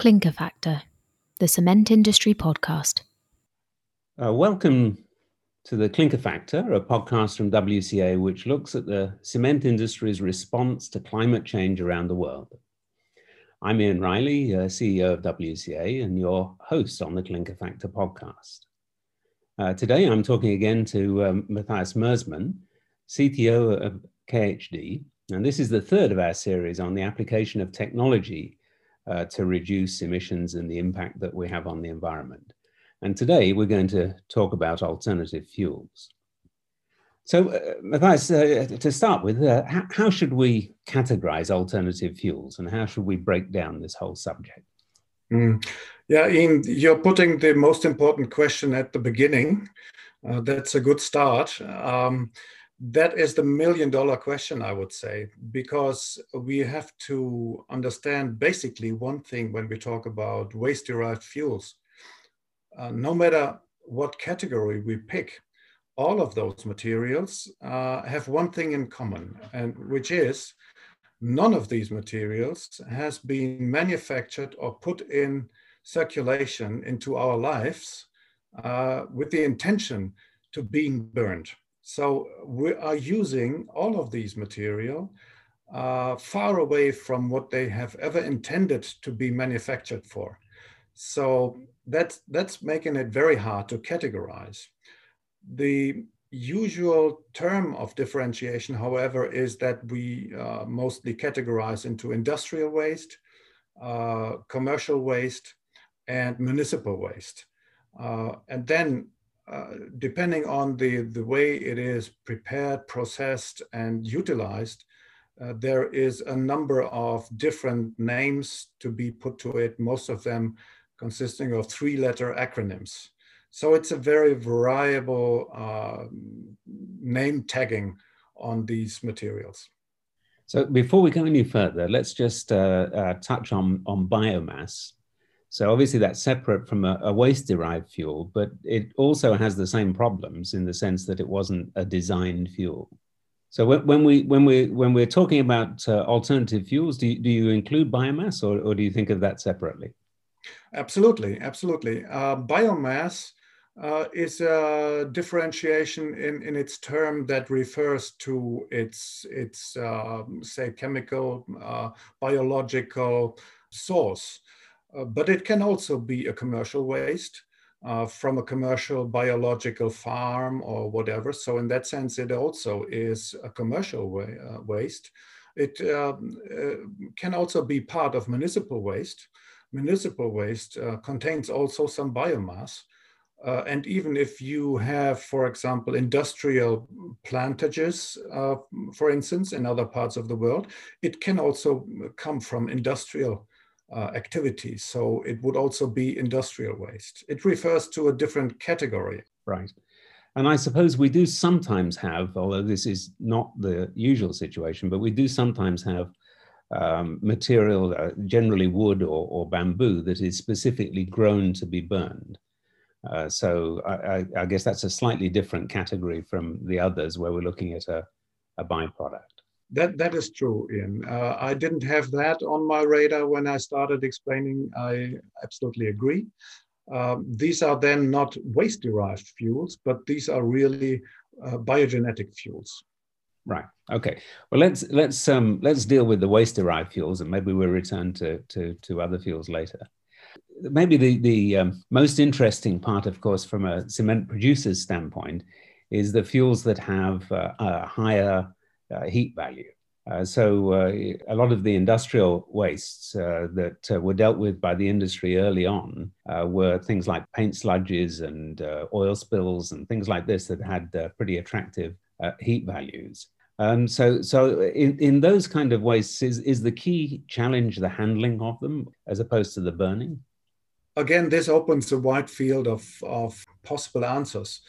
Clinker Factor, the cement industry podcast. Uh, welcome to the Clinker Factor, a podcast from WCA which looks at the cement industry's response to climate change around the world. I'm Ian Riley, uh, CEO of WCA, and your host on the Clinker Factor podcast. Uh, today, I'm talking again to um, Matthias Mersmann, CTO of KHD, and this is the third of our series on the application of technology uh, to reduce emissions and the impact that we have on the environment. And today we're going to talk about alternative fuels. So, uh, Matthias, uh, to start with, uh, how, how, should we categorize alternative fuels and how should we break down this whole subject? Mm. Yeah, Ian, you're putting the most important question at the beginning. Uh, that's a good start. Um, that is the million dollar question, I would say, because we have to understand basically one thing when we talk about waste derived fuels. Uh, no matter what category we pick, all of those materials uh, have one thing in common, and which is none of these materials has been manufactured or put in circulation into our lives uh, with the intention to being burned. So we are using all of these material uh, far away from what they have ever intended to be manufactured for. So that's, that's making it very hard to categorize. The usual term of differentiation, however, is that we uh, mostly categorize into industrial waste, uh, commercial waste, and municipal waste. Uh, and then uh, depending on the, the way it is prepared, processed, and utilized, uh, there is a number of different names to be put to it, most of them consisting of three letter acronyms. So it's a very variable uh, name tagging on these materials. So before we go any further, let's just uh, uh, touch on, on biomass so obviously that's separate from a, a waste derived fuel, but it also has the same problems in the sense that it wasn't a designed fuel. So when, we when we when we're talking about uh, alternative fuels, do you, do you include biomass or, or do you think of that separately? Absolutely, absolutely. Uh, biomass uh, is a differentiation in, in its term that refers to its its um, say chemical, uh, biological source. Uh, but it can also be a commercial waste uh, from a commercial biological farm or whatever. So in that sense, it also is a commercial uh, waste. It um, uh, can also be part of municipal waste. Municipal waste uh, contains also some biomass. Uh, and even if you have, for example, industrial plantages, for instance, in other parts of the world, it can also come from industrial uh, activities. So it would also be industrial waste. It refers to a different category. Right. And I suppose we do sometimes have, although this is not the usual situation, but we do sometimes have um, material, uh, generally wood or, or, bamboo, that is specifically grown to be burned. Uh, so I, I, guess that's a slightly different category from the others where we're looking at a, a byproduct. That that is true, Ian. Uh, I didn't have that on my radar when I started explaining. I absolutely agree. Um, these are then not waste-derived fuels, but these are really uh, biogenetic fuels. Right. Okay. Well, let's let's um, let's deal with the waste-derived fuels, and maybe we'll return to to, to other fuels later. Maybe the the um, most interesting part, of course, from a cement producer's standpoint, is the fuels that have uh, a higher heat value. Uh, so uh, a lot of the industrial wastes uh, that uh, were dealt with by the industry early on uh, were things like paint sludges and oil spills and things like this that had pretty attractive heat values. Um, so, so in, in those kind of wastes, is, is the key challenge the handling of them as opposed to the burning? Again, this opens a wide field of, of possible answers.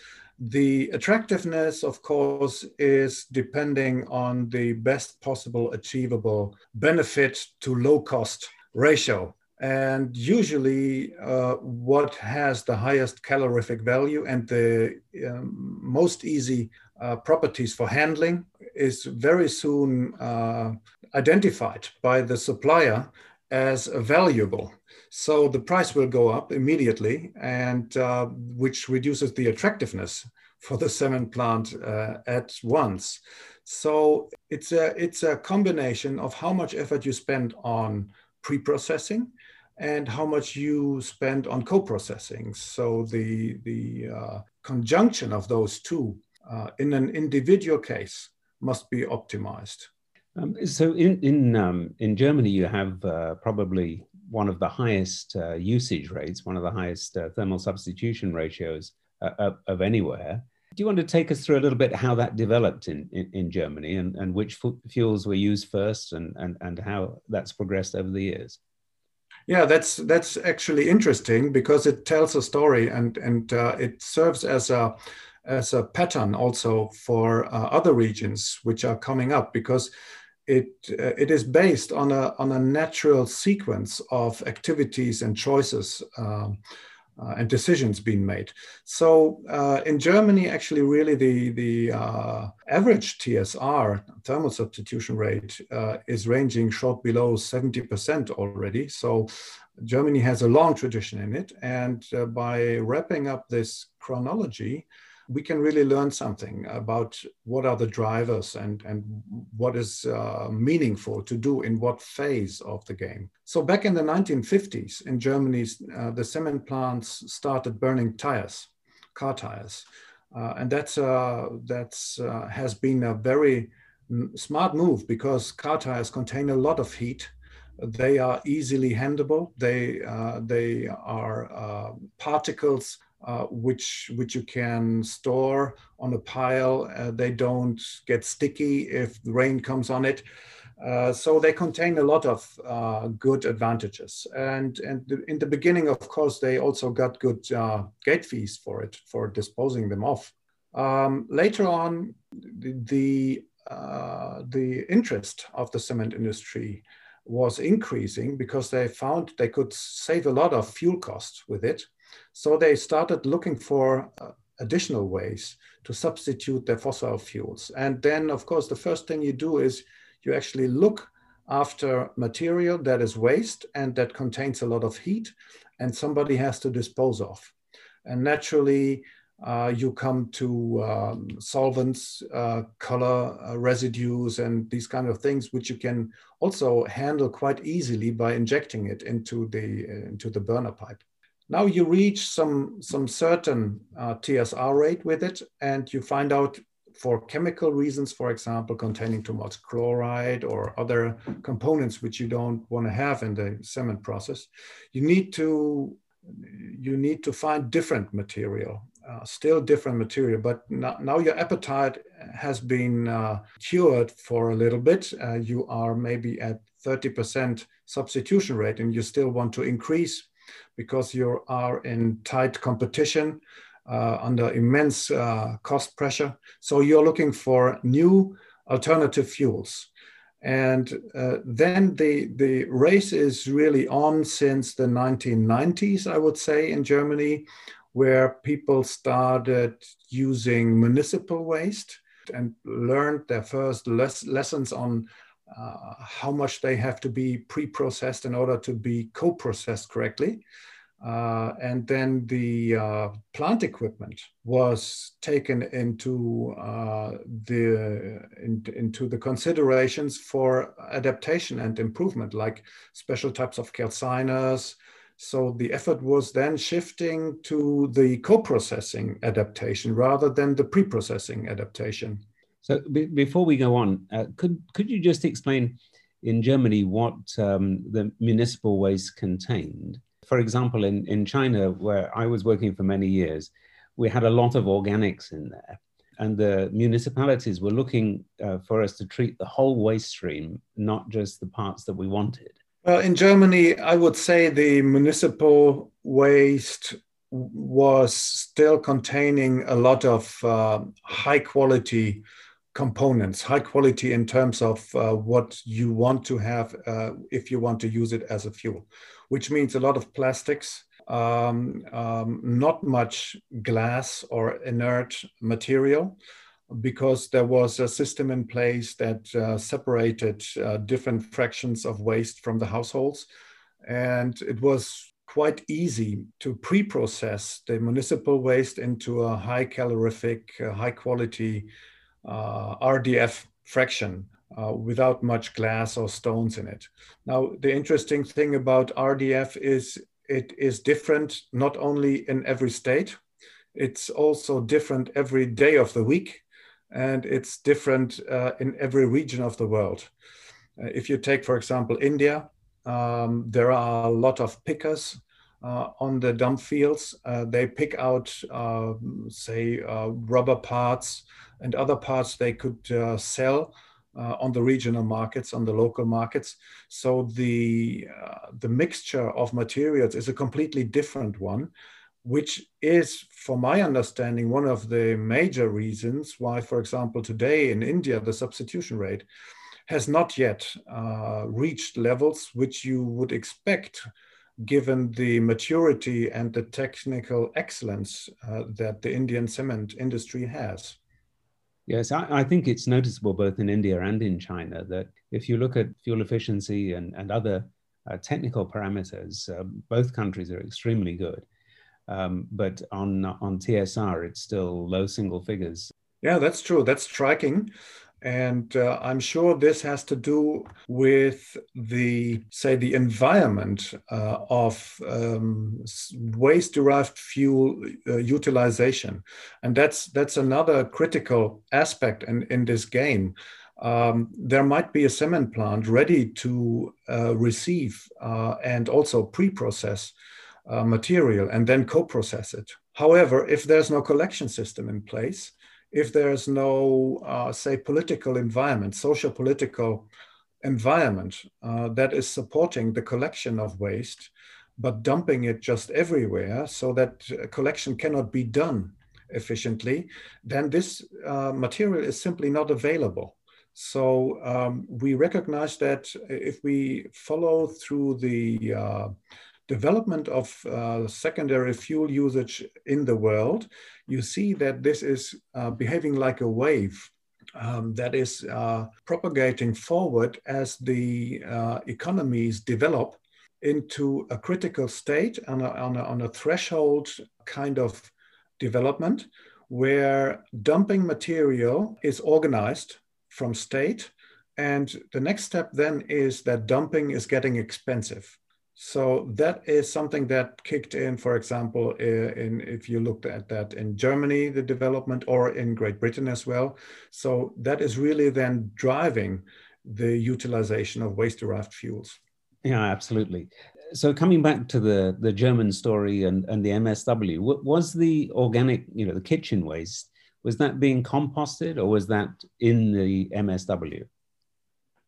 The attractiveness, of course, is depending on the best possible achievable benefit to low cost ratio. And usually, uh, what has the highest calorific value and the um, most easy uh, properties for handling is very soon uh, identified by the supplier as valuable. So the price will go up immediately, and uh, which reduces the attractiveness for the cement plant uh, at once. So it's a it's a combination of how much effort you spend on pre-processing and how much you spend on co-processing. So the the uh, conjunction of those two uh, in an individual case must be optimized. Um, so in in um, in Germany, you have uh, probably one of the highest uh, usage rates, one of the highest uh, thermal substitution ratios uh, of, of, anywhere. Do you want to take us through a little bit how that developed in, in, in Germany and, and which fuels were used first and, and, and how that's progressed over the years? Yeah, that's that's actually interesting because it tells a story and and uh, it serves as a as a pattern also for uh, other regions which are coming up because it uh, it is based on a on a natural sequence of activities and choices um, uh, and decisions being made. So uh, in Germany, actually, really the the uh, average TSR thermal substitution rate uh, is ranging short below seventy percent already. So Germany has a long tradition in it, and uh, by wrapping up this chronology we can really learn something about what are the drivers and, and what is uh, meaningful to do in what phase of the game. So back in the 1950s in Germany, uh, the cement plants started burning tires, car tires. Uh, and that's, uh, that's uh, has been a very smart move because car tires contain a lot of heat they are easily handleable. They uh, they are uh, particles uh, which which you can store on a pile. Uh, they don't get sticky if the rain comes on it. Uh, so they contain a lot of uh, good advantages. And, and in the beginning, of course, they also got good uh, gate fees for it, for disposing them off. Um, later on, the, the, uh, the interest of the cement industry was increasing because they found they could save a lot of fuel costs with it. So they started looking for uh, additional ways to substitute their fossil fuels. And then, of course, the first thing you do is you actually look after material that is waste and that contains a lot of heat and somebody has to dispose of. And naturally, uh, you come to um, solvents, uh, color uh, residues, and these kind of things, which you can also handle quite easily by injecting it into the into the burner pipe. Now you reach some, some certain uh, TSR rate with it, and you find out for chemical reasons, for example, containing too much chloride or other components which you don't want to have in the cement process, you need to you need to find different material, uh, still different material. But now, your appetite has been uh, cured for a little bit. Uh, you are maybe at 30% substitution rate, and you still want to increase because you are in tight competition uh, under immense uh, cost pressure. So you're looking for new alternative fuels. And uh, then the, the race is really on since the 1990s, I would say, in Germany, where people started using municipal waste and learned their first les- lessons on uh, how much they have to be pre-processed in order to be co-processed correctly. Uh, and then the uh, plant equipment was taken into uh, the in, into the considerations for adaptation and improvement, like special types of calciners. So the effort was then shifting to the co-processing adaptation rather than the pre-processing adaptation. So before we go on, uh, could could you just explain in Germany what um, the municipal waste contained? For example, in, in China, where I was working for many years, we had a lot of organics in there. And the municipalities were looking uh, for us to treat the whole waste stream, not just the parts that we wanted. Well, in Germany, I would say the municipal waste was still containing a lot of uh, high quality components, high quality in terms of uh, what you want to have uh, if you want to use it as a fuel, which means a lot of plastics, um, um, not much glass or inert material. because there was a system in place that uh, separated uh, different fractions of waste from the households. And it was quite easy to pre process the municipal waste into a high calorific, uh, high quality RDF fraction. Uh, without much glass or stones in it. Now, the interesting thing about RDF is it is different not only in every state, it's also different every day of the week and it's different uh, in every region of the world. Uh, if you take, for example, India, um, there are a lot of pickers uh, on the dump fields. Uh, they pick out, um, say, uh, rubber parts and other parts they could uh, sell. on the regional markets, on the local markets, so the the mixture of materials is a completely different one, which is, for my understanding, one of the major reasons why, for example, today in India, the substitution rate has not yet uh, reached levels which you would expect given the maturity and the technical excellence uh, that the Indian cement industry has. Yes, I, I, think it's noticeable both in India and in China that if you look at fuel efficiency and, and other uh, technical parameters, uh, both countries are extremely good. Um, but on on TSR, it's still low single figures. Yeah, that's true. That's striking. And uh, I'm sure this has to do with the, say, the environment uh, of um, waste-derived fuel uh, utilization, and that's that's another critical aspect in, in this game. Um, there might be a cement plant ready to uh, receive uh, and also pre-process uh, material and then co-process it. However, if there's no collection system in place, if there's no, uh, say, political environment, social political environment uh, that is supporting the collection of waste, but dumping it just everywhere so that collection cannot be done efficiently, then this uh, material is simply not available. So um, we recognize that if we follow through the uh, development of uh, secondary fuel usage in the world, you see that this is uh, behaving like a wave um, that is uh, propagating forward as the uh, economies develop into a critical state on a, on, a, on a threshold kind of development where dumping material is organized from state. And the next step then is that dumping is getting expensive so that is something that kicked in, for example, in if you looked at that in Germany, the development, or in Great Britain as well. So that is really then driving the utilization of waste-derived fuels. Yeah, absolutely. So coming back to the the German story and, and the MSW, was the organic, you know, the kitchen waste, was that being composted or was that in the MSW?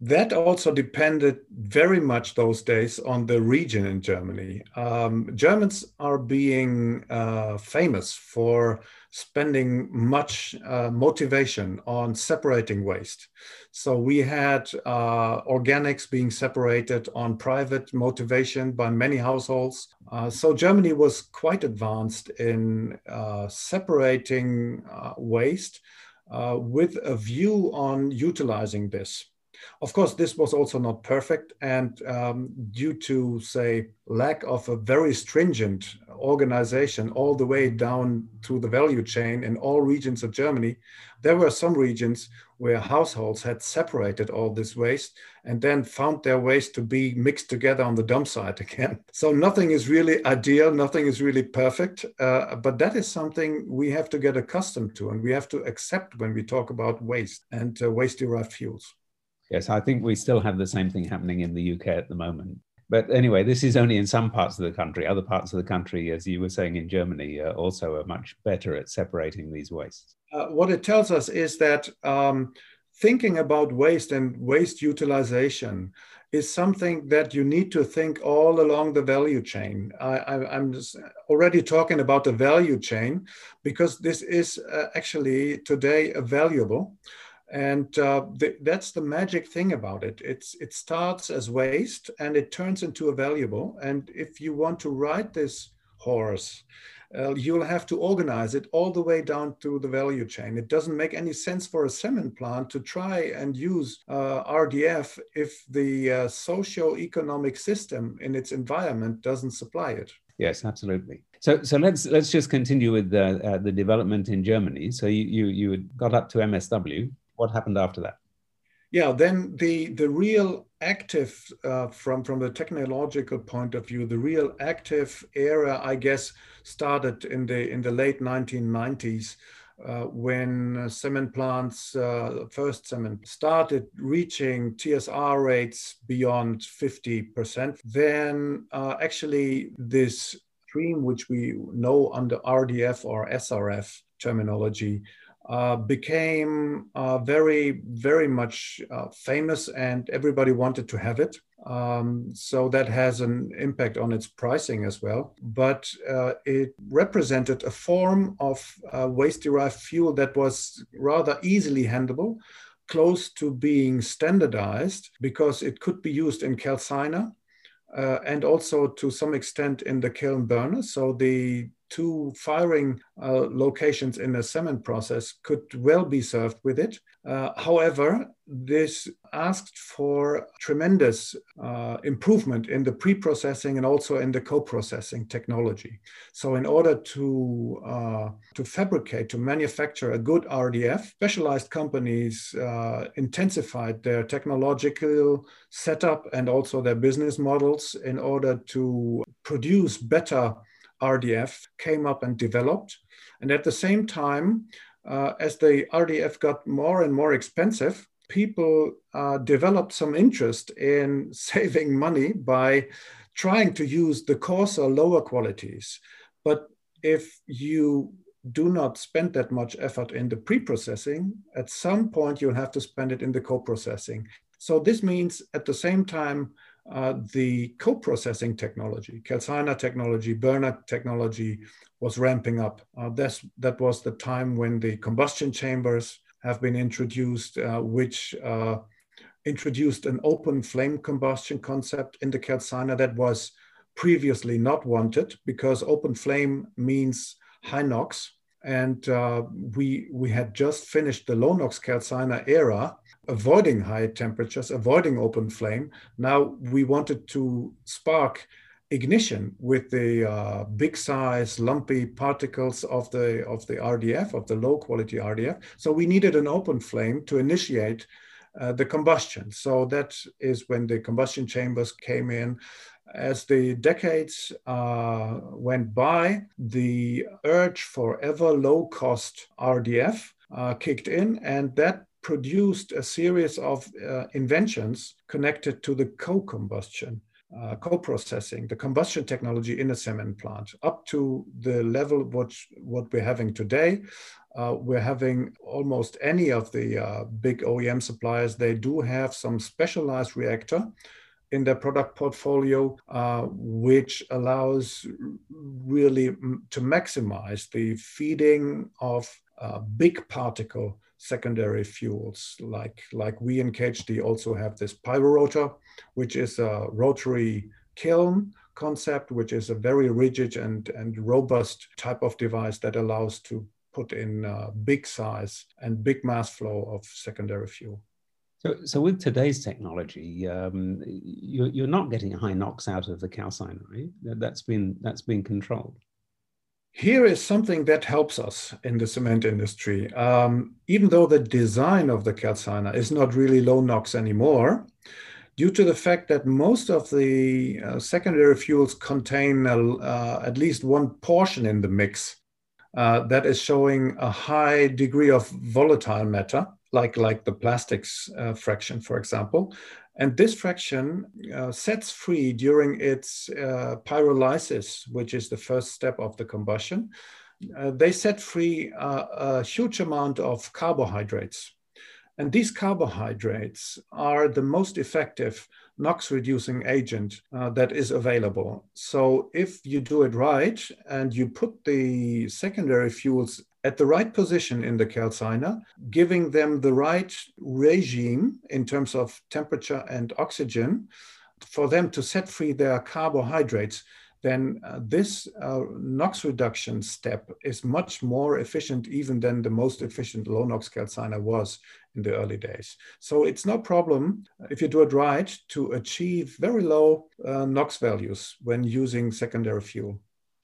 That also depended very much those days on the region in Germany. Um, Germans are being uh, famous for spending much uh, motivation on separating waste. So we had uh, organics being separated on private motivation by many households. Uh, so Germany was quite advanced in uh, separating uh, waste with a view on utilizing this. Of course, this was also not perfect, and um, due to, say, lack of a very stringent organization all the way down through the value chain in all regions of Germany, there were some regions where households had separated all this waste and then found their waste to be mixed together on the dump site again. So nothing is really ideal, nothing is really perfect, uh, but that is something we have to get accustomed to and we have to accept when we talk about waste and uh, waste derived fuels. Yes, I think we still have the same thing happening in the UK at the moment. But anyway, this is only in some parts of the country. Other parts of the country, as you were saying in Germany, uh, also are much better at separating these wastes. Uh, what it tells us is that um, thinking about waste and waste utilization is something that you need to think all along the value chain. I, am already talking about the value chain because this is uh, actually today valuable and uh, th- that's the magic thing about it it's it starts as waste and it turns into a valuable and if you want to ride this horse. Uh, you'll have to organize it all the way down to the value chain. It doesn't make any sense for a cement plant to try and use uh, RDF if the uh, socio-economic system in its environment doesn't supply it. Yes, absolutely. So, so let's let's just continue with the, uh, the development in Germany. So you, you you got up to MSW. What happened after that? Yeah, then the the real active uh, from from the technological point of view, the real active era, I guess, started in the in the late 1990s. Uh, when uh, cement plants, uh, first cement, started reaching TSR rates beyond 50%, then uh, actually this stream, which we know under RDF or SRF terminology, uh, became uh, very, very much uh, famous and everybody wanted to have it. Um, so that has an impact on its pricing as well. But uh, it represented a form of uh, waste derived fuel that was rather easily handleable, close to being standardized because it could be used in calciner. And also to some extent in the kiln burner. So the two firing uh, locations in the cement process could well be served with it. Uh, however, this asked for tremendous uh, improvement in the pre-processing and also in the co-processing technology. So in order to, uh, to fabricate, to manufacture a good RDF, specialized companies uh, intensified their technological setup and also their business models in order to produce better RDF came up and developed. And at the same time, uh, as the RDF got more and more expensive, people uh, developed some interest in saving money by trying to use the coarser, lower qualities. But if you do not spend that much effort in the pre-processing, at some point you'll have to spend it in the co-processing. So this means at the same time, uh, the co-processing technology, calciner technology, burner technology was ramping up. Uh, that was the time when the combustion chambers have been introduced, uh, which uh, introduced an open flame combustion concept in the calciner that was previously not wanted because open flame means high NOx. And uh, we, we had just finished the low NOx calciner era, avoiding high temperatures, avoiding open flame. Now we wanted to spark ignition with the uh, big size lumpy particles of the of the RDF of the low quality RDF. So we needed an open flame to initiate uh, the combustion. So that is when the combustion chambers came in. As the decades uh, went by, the urge for ever low cost RDF uh, kicked in, and that produced a series of uh, inventions connected to the co-combustion, uh, co-processing, the combustion technology in a cement plant, up to the level what, what we're having today. Uh, we're having almost any of the uh, big OEM suppliers, they do have some specialized reactor in their product portfolio, uh, which allows really to maximize the feeding of uh, big particle secondary fuels. Like, like we in KHD also have this pyrorotor, which is a rotary kiln concept, which is a very rigid and, and robust type of device that allows to put in uh, big size and big mass flow of secondary fuel. So, so with today's technology, um, you're, you're not getting high NOx out of the calciner, right? That's been that's been controlled. Here is something that helps us in the cement industry. Um, even though the design of the calciner is not really low NOx anymore, due to the fact that most of the uh, secondary fuels contain uh, at least one portion in the mix uh, that is showing a high degree of volatile matter, like, like the plastics uh, fraction, for example. And this fraction uh, sets free during its uh, pyrolysis, which is the first step of the combustion. Uh, they set free uh, a huge amount of carbohydrates. And these carbohydrates are the most effective NOx reducing agent uh, that is available. So if you do it right and you put the secondary fuels at the right position in the calciner, giving them the right regime in terms of temperature and oxygen for them to set free their carbohydrates, then uh, this uh, NOx reduction step is much more efficient even than the most efficient low NOx calciner was in the early days. So it's no problem if you do it right to achieve very low uh, NOx values when using secondary fuel.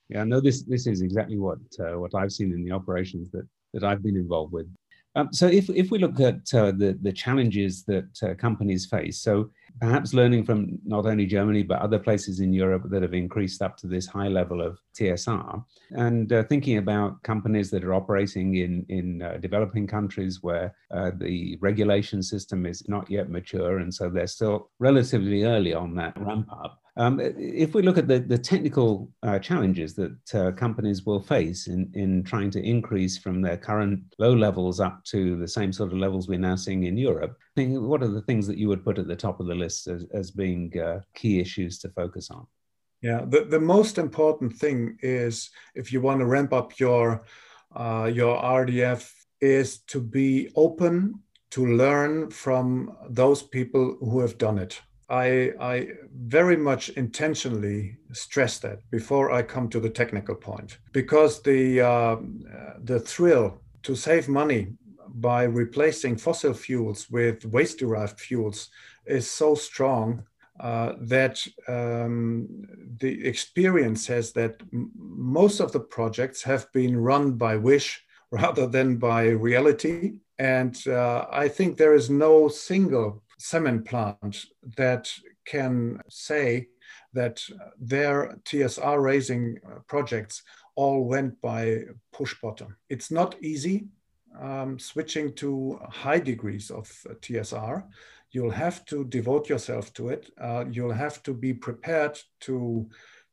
Yeah, no, this this is exactly what uh, what I've seen in the operations that that I've been involved with. Um, so if, if we look at uh, the, the challenges that uh, companies face, so perhaps learning from not only Germany, but other places in Europe that have increased up to this high level of TSR, and uh, thinking about companies that are operating in, in uh, developing countries where uh, the regulation system is not yet mature, and so they're still relatively early on that ramp up. Um, if we look at the, the technical uh, challenges that uh, companies will face in, in trying to increase from their current low levels up to the same sort of levels we're now seeing in Europe, what are the things that you would put at the top of the list as, as being uh, key issues to focus on? Yeah, the, the most important thing is if you want to ramp up your uh, your RDF is to be open to learn from those people who have done it. I, I very much intentionally stress that before I come to the technical point, because the uh, the thrill to save money by replacing fossil fuels with waste derived fuels is so strong uh, that um, the experience says that m- most of the projects have been run by wish rather than by reality. And uh, I think there is no single cement plant that can say that their TSR raising uh, projects all went by push bottom. It's not easy um, switching to high degrees of TSR. You'll have to devote yourself to it. Uh, you'll have to be prepared to,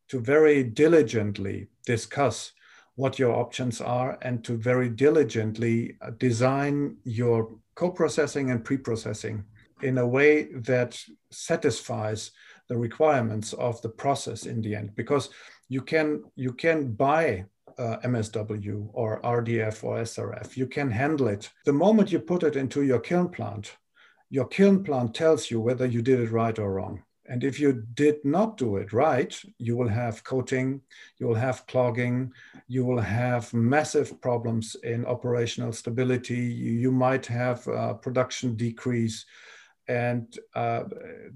to very diligently discuss what your options are and to very diligently uh, design your co-processing and pre-processing in a way that satisfies the requirements of the process in the end because you can you can buy uh, MSW or RDF or SRF. You can handle it. The moment you put it into your kiln plant, your kiln plant tells you whether you did it right or wrong. And if you did not do it right, you will have coating, you will have clogging, you will have massive problems in operational stability. You, might have uh, production decrease. And uh,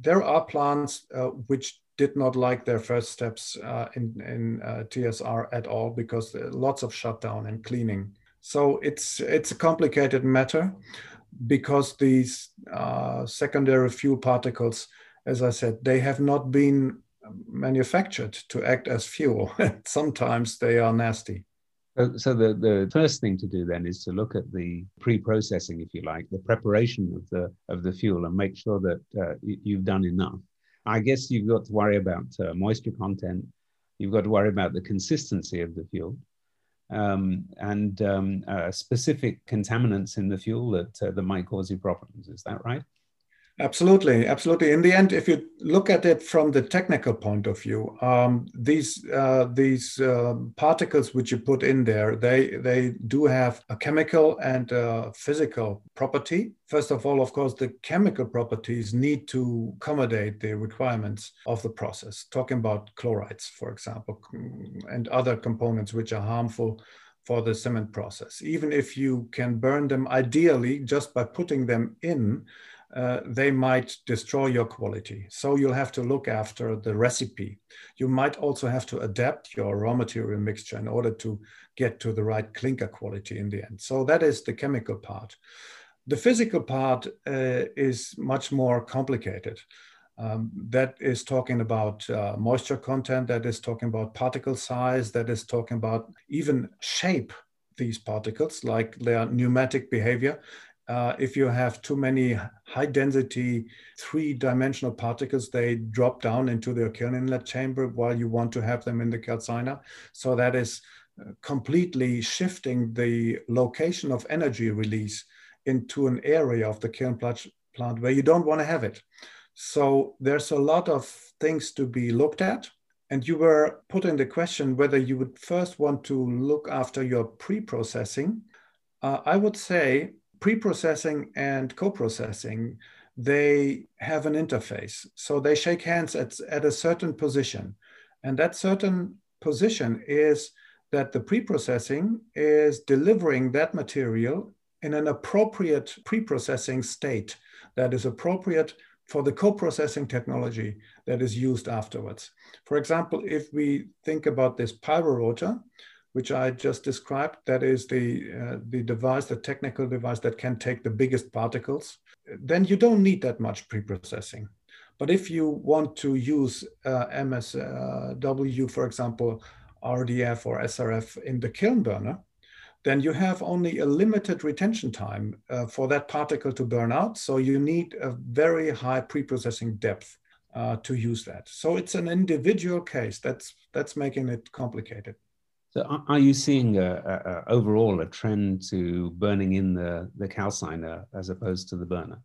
there are plants uh, which did not like their first steps uh, in, in uh, TSR at all because lots of shutdown and cleaning. So it's it's a complicated matter because these uh, secondary fuel particles, as I said, they have not been manufactured to act as fuel. Sometimes they are nasty. So, the, the first thing to do then is to look at the pre-processing, if you like, the preparation of the of the fuel, and make sure that uh, you've done enough. I guess you've got to worry about uh, moisture content. You've got to worry about the consistency of the fuel um, and um, uh, specific contaminants in the fuel that, uh, that might cause you problems. Is that right? Absolutely, absolutely. In the end, if you look at it from the technical point of view, um, these uh, these uh, particles which you put in there, they they do have a chemical and a physical property. First of all, of course, the chemical properties need to accommodate the requirements of the process. Talking about chlorides, for example, and other components which are harmful for the cement process. Even if you can burn them, ideally, just by putting them in uh, they might destroy your quality. So you'll have to look after the recipe. You might also have to adapt your raw material mixture in order to get to the right clinker quality in the end. So that is the chemical part. The physical part uh, is much more complicated. Um, that is talking about uh, moisture content, that is talking about particle size, that is talking about even shape these particles, like their pneumatic behavior uh, if you have too many high density three dimensional particles, they drop down into the kiln inlet chamber while you want to have them in the calciner. So that is uh, completely shifting the location of energy release into an area of the kiln plant where you don't want to have it. So there's a lot of things to be looked at. And you were putting the question whether you would first want to look after your pre-processing. Uh, I would say pre-processing and co-processing, they have an interface. So they shake hands at, at a certain position. And that certain position is that the pre-processing is delivering that material in an appropriate pre-processing state that is appropriate for the co-processing technology that is used afterwards. For example, if we think about this pyrorotor, which I just described, that is the, uh, the device, the technical device that can take the biggest particles, then you don't need that much pre-processing. But if you want to use uh, MSW, for example, RDF or SRF in the kiln burner, then you have only a limited retention time uh, for that particle to burn out. So you need a very high pre-processing depth uh, to use that. So it's an individual case. That's that's making it complicated. So are you seeing a, a, overall a trend to burning in the, the calciner as opposed to the burner?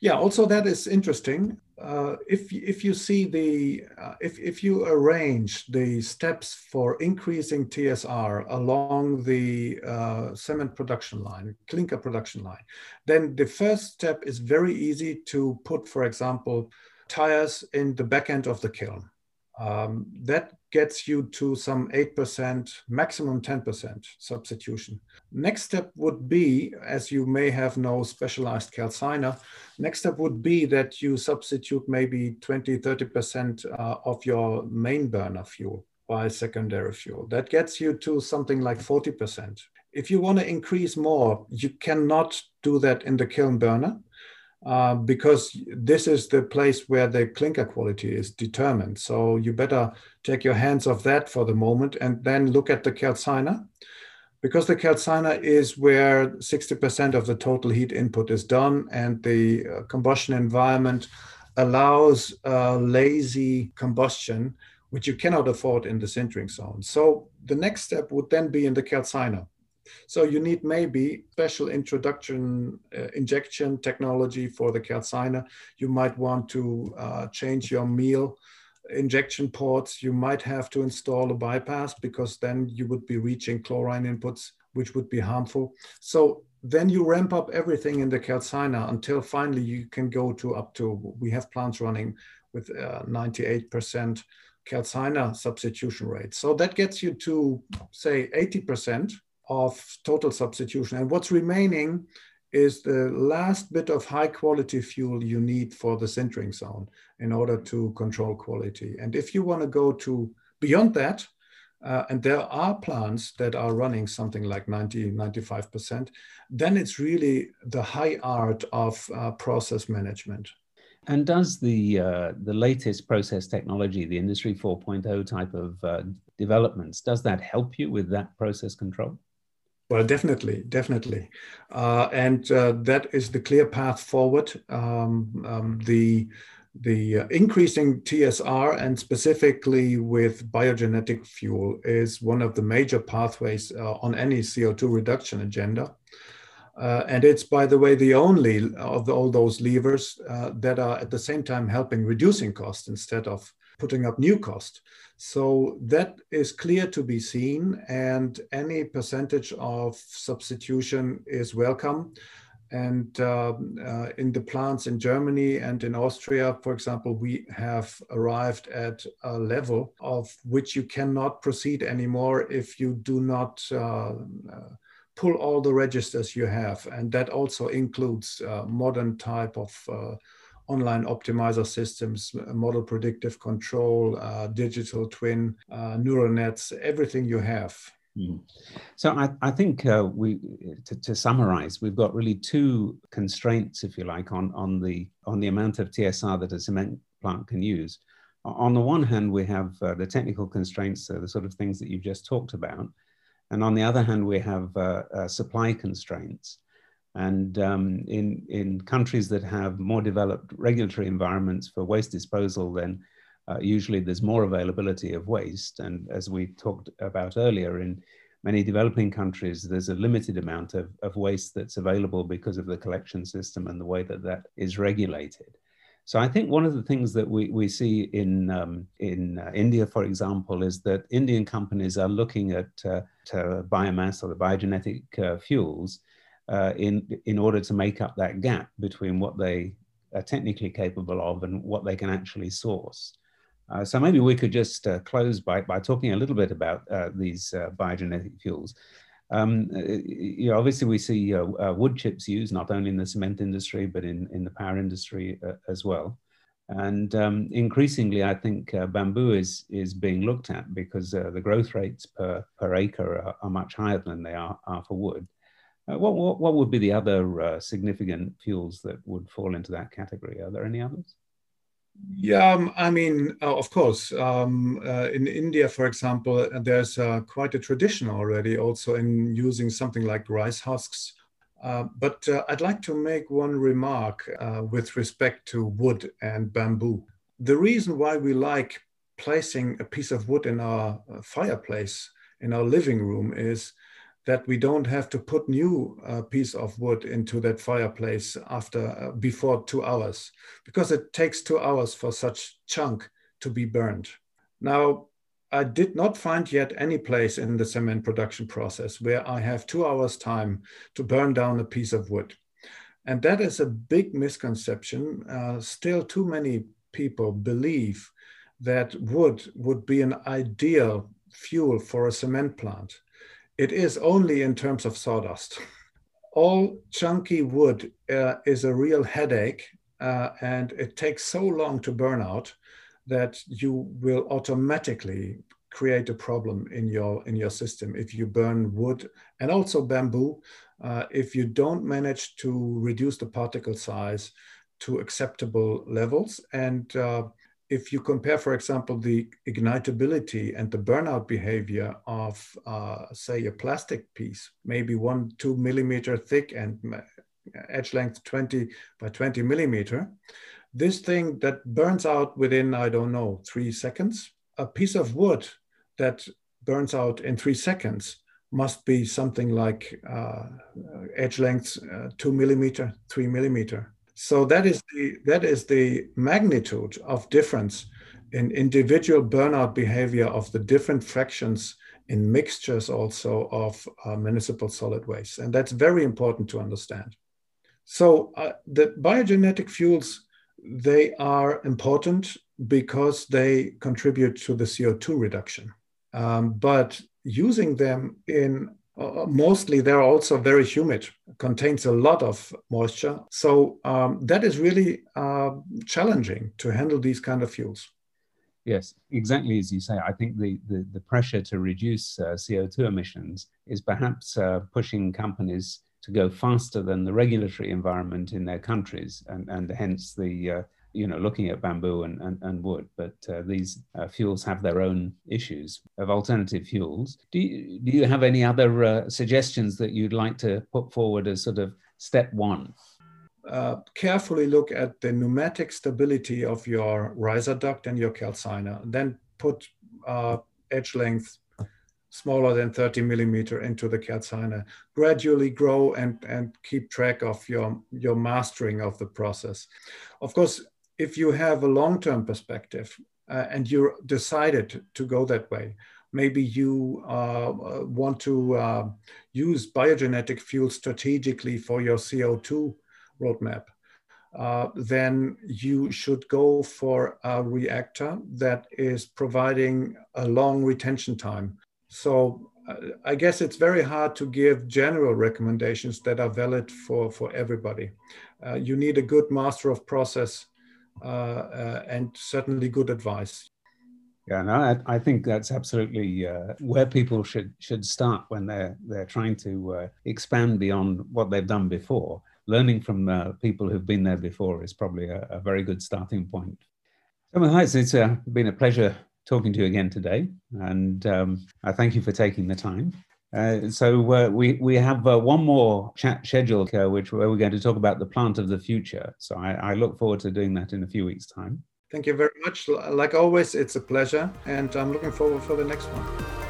Yeah, also that is interesting. Uh, if if you see the uh, if if you arrange the steps for increasing TSR along the uh, cement production line, clinker production line, then the first step is very easy to put, for example, tires in the back end of the kiln. Um, that gets you to some 8%, maximum 10% substitution. Next step would be, as you may have no specialized calciner, next step would be that you substitute maybe 20, 30% uh, of your main burner fuel by secondary fuel. That gets you to something like 40%. If you want to increase more, you cannot do that in the kiln burner uh, because this is the place where the clinker quality is determined. So you better take your hands off that for the moment and then look at the calciner. Because the calciner is where 60% of the total heat input is done and the uh, combustion environment allows uh, lazy combustion, which you cannot afford in the sintering zone. So the next step would then be in the calciner. So you need maybe special introduction uh, injection technology for the calciner. You might want to uh, change your meal injection ports. You might have to install a bypass because then you would be reaching chlorine inputs, which would be harmful. So then you ramp up everything in the calciner until finally you can go to up to, we have plants running with 98% uh, calciner substitution rate. So that gets you to say 80% of total substitution. And what's remaining is the last bit of high quality fuel you need for the sintering zone in order to control quality. And if you want to go to beyond that, uh, and there are plants that are running something like 90, 95%, then it's really the high art of uh, process management. And does the uh, the latest process technology, the Industry 4.0 type of uh, developments, does that help you with that process control? Well, definitely, definitely, uh, and uh, that is the clear path forward. Um, um, the the uh, increasing TSR and specifically with biogenetic fuel is one of the major pathways uh, on any CO2 reduction agenda. Uh, and it's, by the way, the only of all those levers uh, that are at the same time helping reducing cost instead of putting up new cost. So that is clear to be seen, and any percentage of substitution is welcome. And uh, uh, in the plants in Germany and in Austria, for example, we have arrived at a level of which you cannot proceed anymore if you do not uh, uh pull all the registers you have. And that also includes uh, modern type of uh, online optimizer systems, model predictive control, uh, digital twin, uh, neural nets, everything you have. Mm. So I, I think uh, we, to, to, summarize, we've got really two constraints, if you like, on, on the on the amount of TSR that a cement plant can use. On the one hand, we have uh, the technical constraints, the sort of things that you've just talked about, and on the other hand, we have uh, uh, supply constraints. And um, in, in countries that have more developed regulatory environments for waste disposal, then uh, usually there's more availability of waste. And as we talked about earlier, in many developing countries, there's a limited amount of, of waste that's available because of the collection system and the way that that is regulated. So I think one of the things that we, we see in, um, in uh, India, for example, is that Indian companies are looking at uh, biomass or the biogenetic uh, fuels uh, in, in order to make up that gap between what they are technically capable of and what they can actually source. Uh, so maybe we could just uh, close by, by talking a little bit about uh, these uh, biogenetic fuels. Um, uh, you know, obviously, we see wood chips used not only in the cement industry but in, in the power industry as well. And um, increasingly, I think bamboo is is being looked at because the growth rates per per acre are, are, much higher than they are, are for wood. What, what what would be the other significant fuels that would fall into that category? Are there any others? Yeah, um, I mean, uh, of course. Um, uh, in India, for example, uh, there's uh, quite a tradition already also in using something like rice husks. Uh, but uh, I'd like to make one remark with respect to wood and bamboo. The reason why we like placing a piece of wood in our fireplace in our living room is that we don't have to put new uh, piece of wood into that fireplace after uh, before two hours because it takes two hours for such chunk to be burned. Now i did not find yet any place in the cement production process where i have two hours time to burn down a piece of wood. And that is a big misconception. Uh, still too many people believe that wood would be an ideal fuel for a cement plant it is only in terms of sawdust. All chunky wood uh, is a real headache, uh, and it takes so long to burn out that you will automatically create a problem in your in your system if you burn wood and also bamboo uh, if you don't manage to reduce the particle size to acceptable levels and uh, if you compare, for example, the ignitability and the burnout behavior of, uh, say, a plastic piece, maybe one, two millimeter thick and edge length 20 by 20 millimeter, this thing that burns out within, I don't know, three seconds, a piece of wood that burns out in three seconds must be something like uh, edge length uh, two millimeter, three millimeter. So that is the that is the magnitude of difference in individual burnout behavior of the different fractions in mixtures also of uh, municipal solid waste, and that's very important to understand. So uh, the biogenetic fuels they are important because they contribute to the CO2 reduction, um, but using them in uh, mostly they're also very humid contains a lot of moisture. So um, that is really uh, challenging to handle these kind of fuels. Yes exactly as you say. I think the, the, the pressure to reduce uh, co2 emissions is perhaps uh, pushing companies to go faster than the regulatory environment in their countries and, and hence the uh, you know, looking at bamboo and, and, and wood, but uh, these uh, fuels have their own issues of alternative fuels. Do you, do you have any other uh, suggestions that you'd like to put forward as sort of step one? Uh, carefully look at the pneumatic stability of your riser duct and your calciner. Then put uh, edge length smaller than 30 millimeter into the calciner. Gradually grow and, and keep track of your, your mastering of the process. Of course, if you have a long-term perspective uh, and you're decided to go that way, maybe you uh, uh, want to uh, use biogenetic fuel strategically for your CO2 roadmap, uh, then you should go for a reactor that is providing a long retention time. So uh, I guess it's very hard to give general recommendations that are valid for, for everybody. Uh, you need a good master of process and certainly good advice. Yeah, no, I, I think that's absolutely uh, where people should should start when they're they're trying to uh, expand beyond what they've done before. Learning from uh, people who've been there before is probably a, a very good starting point. So, Matthias, it's uh, been a pleasure talking to you again today, and um, I thank you for taking the time. Uh, so uh, we we have uh, one more chat scheduled, uh, which where we're going to talk about the plant of the future. So I, I, look forward to doing that in a few weeks' time. Thank you very much. Like always, it's a pleasure, and I'm looking forward for the next one.